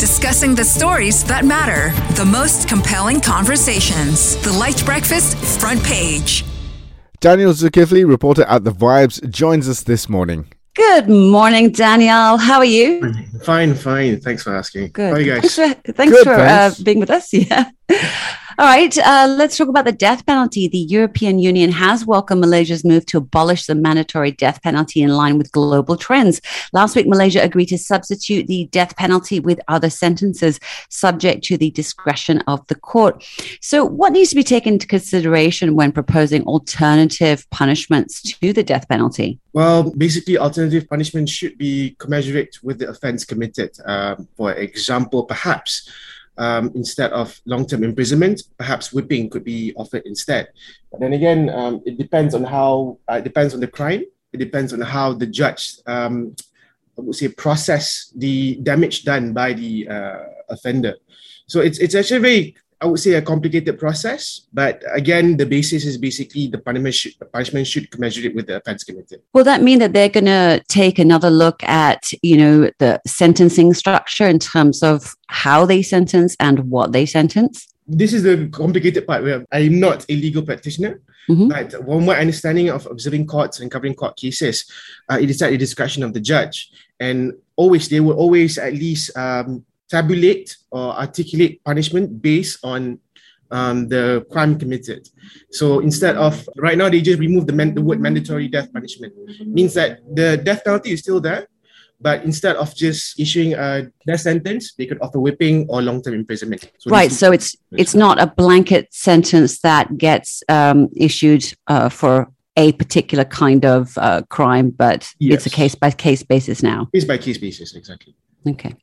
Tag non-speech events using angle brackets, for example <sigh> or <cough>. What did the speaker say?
discussing the stories that matter, the most compelling conversations. The Light Breakfast front page. Daniel Zulkifli, reporter at The Vibes, joins us this morning. Good morning, Daniel. How are you? Fine, fine. Thanks for asking. Good. How are you guys? Thanks for, thanks Good, for thanks. Uh, being with us. <laughs> Yeah. All right. Uh, let's talk about the death penalty. The European Union has welcomed Malaysia's move to abolish the mandatory death penalty in line with global trends. Last week, Malaysia agreed to substitute the death penalty with other sentences, subject to the discretion of the court. So, what needs to be taken into consideration when proposing alternative punishments to the death penalty? Well, basically, alternative punishment should be commensurate with the offence committed. Um, for example, perhaps um, instead of long-term imprisonment, perhaps whipping could be offered instead. But then again, um, it depends on how uh, it depends on the crime. It depends on how the judge, um, I would say, process the damage done by the uh, offender. So it's it's actually very I would say a complicated process, but again, the basis is basically the punishment should, the punishment should commensurate with the offence committed. Will that mean that they're going to take another look at, you know, the sentencing structure in terms of how they sentence and what they sentence? This is the complicated part where I'm not a legal practitioner, Mhm. but one my understanding of observing courts and covering court cases, uh, it is at the discretion of the judge, and always they will always at least um, tabulate or articulate punishment based on um, the crime committed. So instead of right now, they just remove the, man- the word mandatory death punishment. Means that the death penalty is still there, but instead of just issuing a death sentence, they could offer whipping or long-term imprisonment. So right. So it's it's not a blanket sentence that gets um, issued uh, for a particular kind of uh, crime, but it's a case by case basis now. case by case basis, exactly. Okay.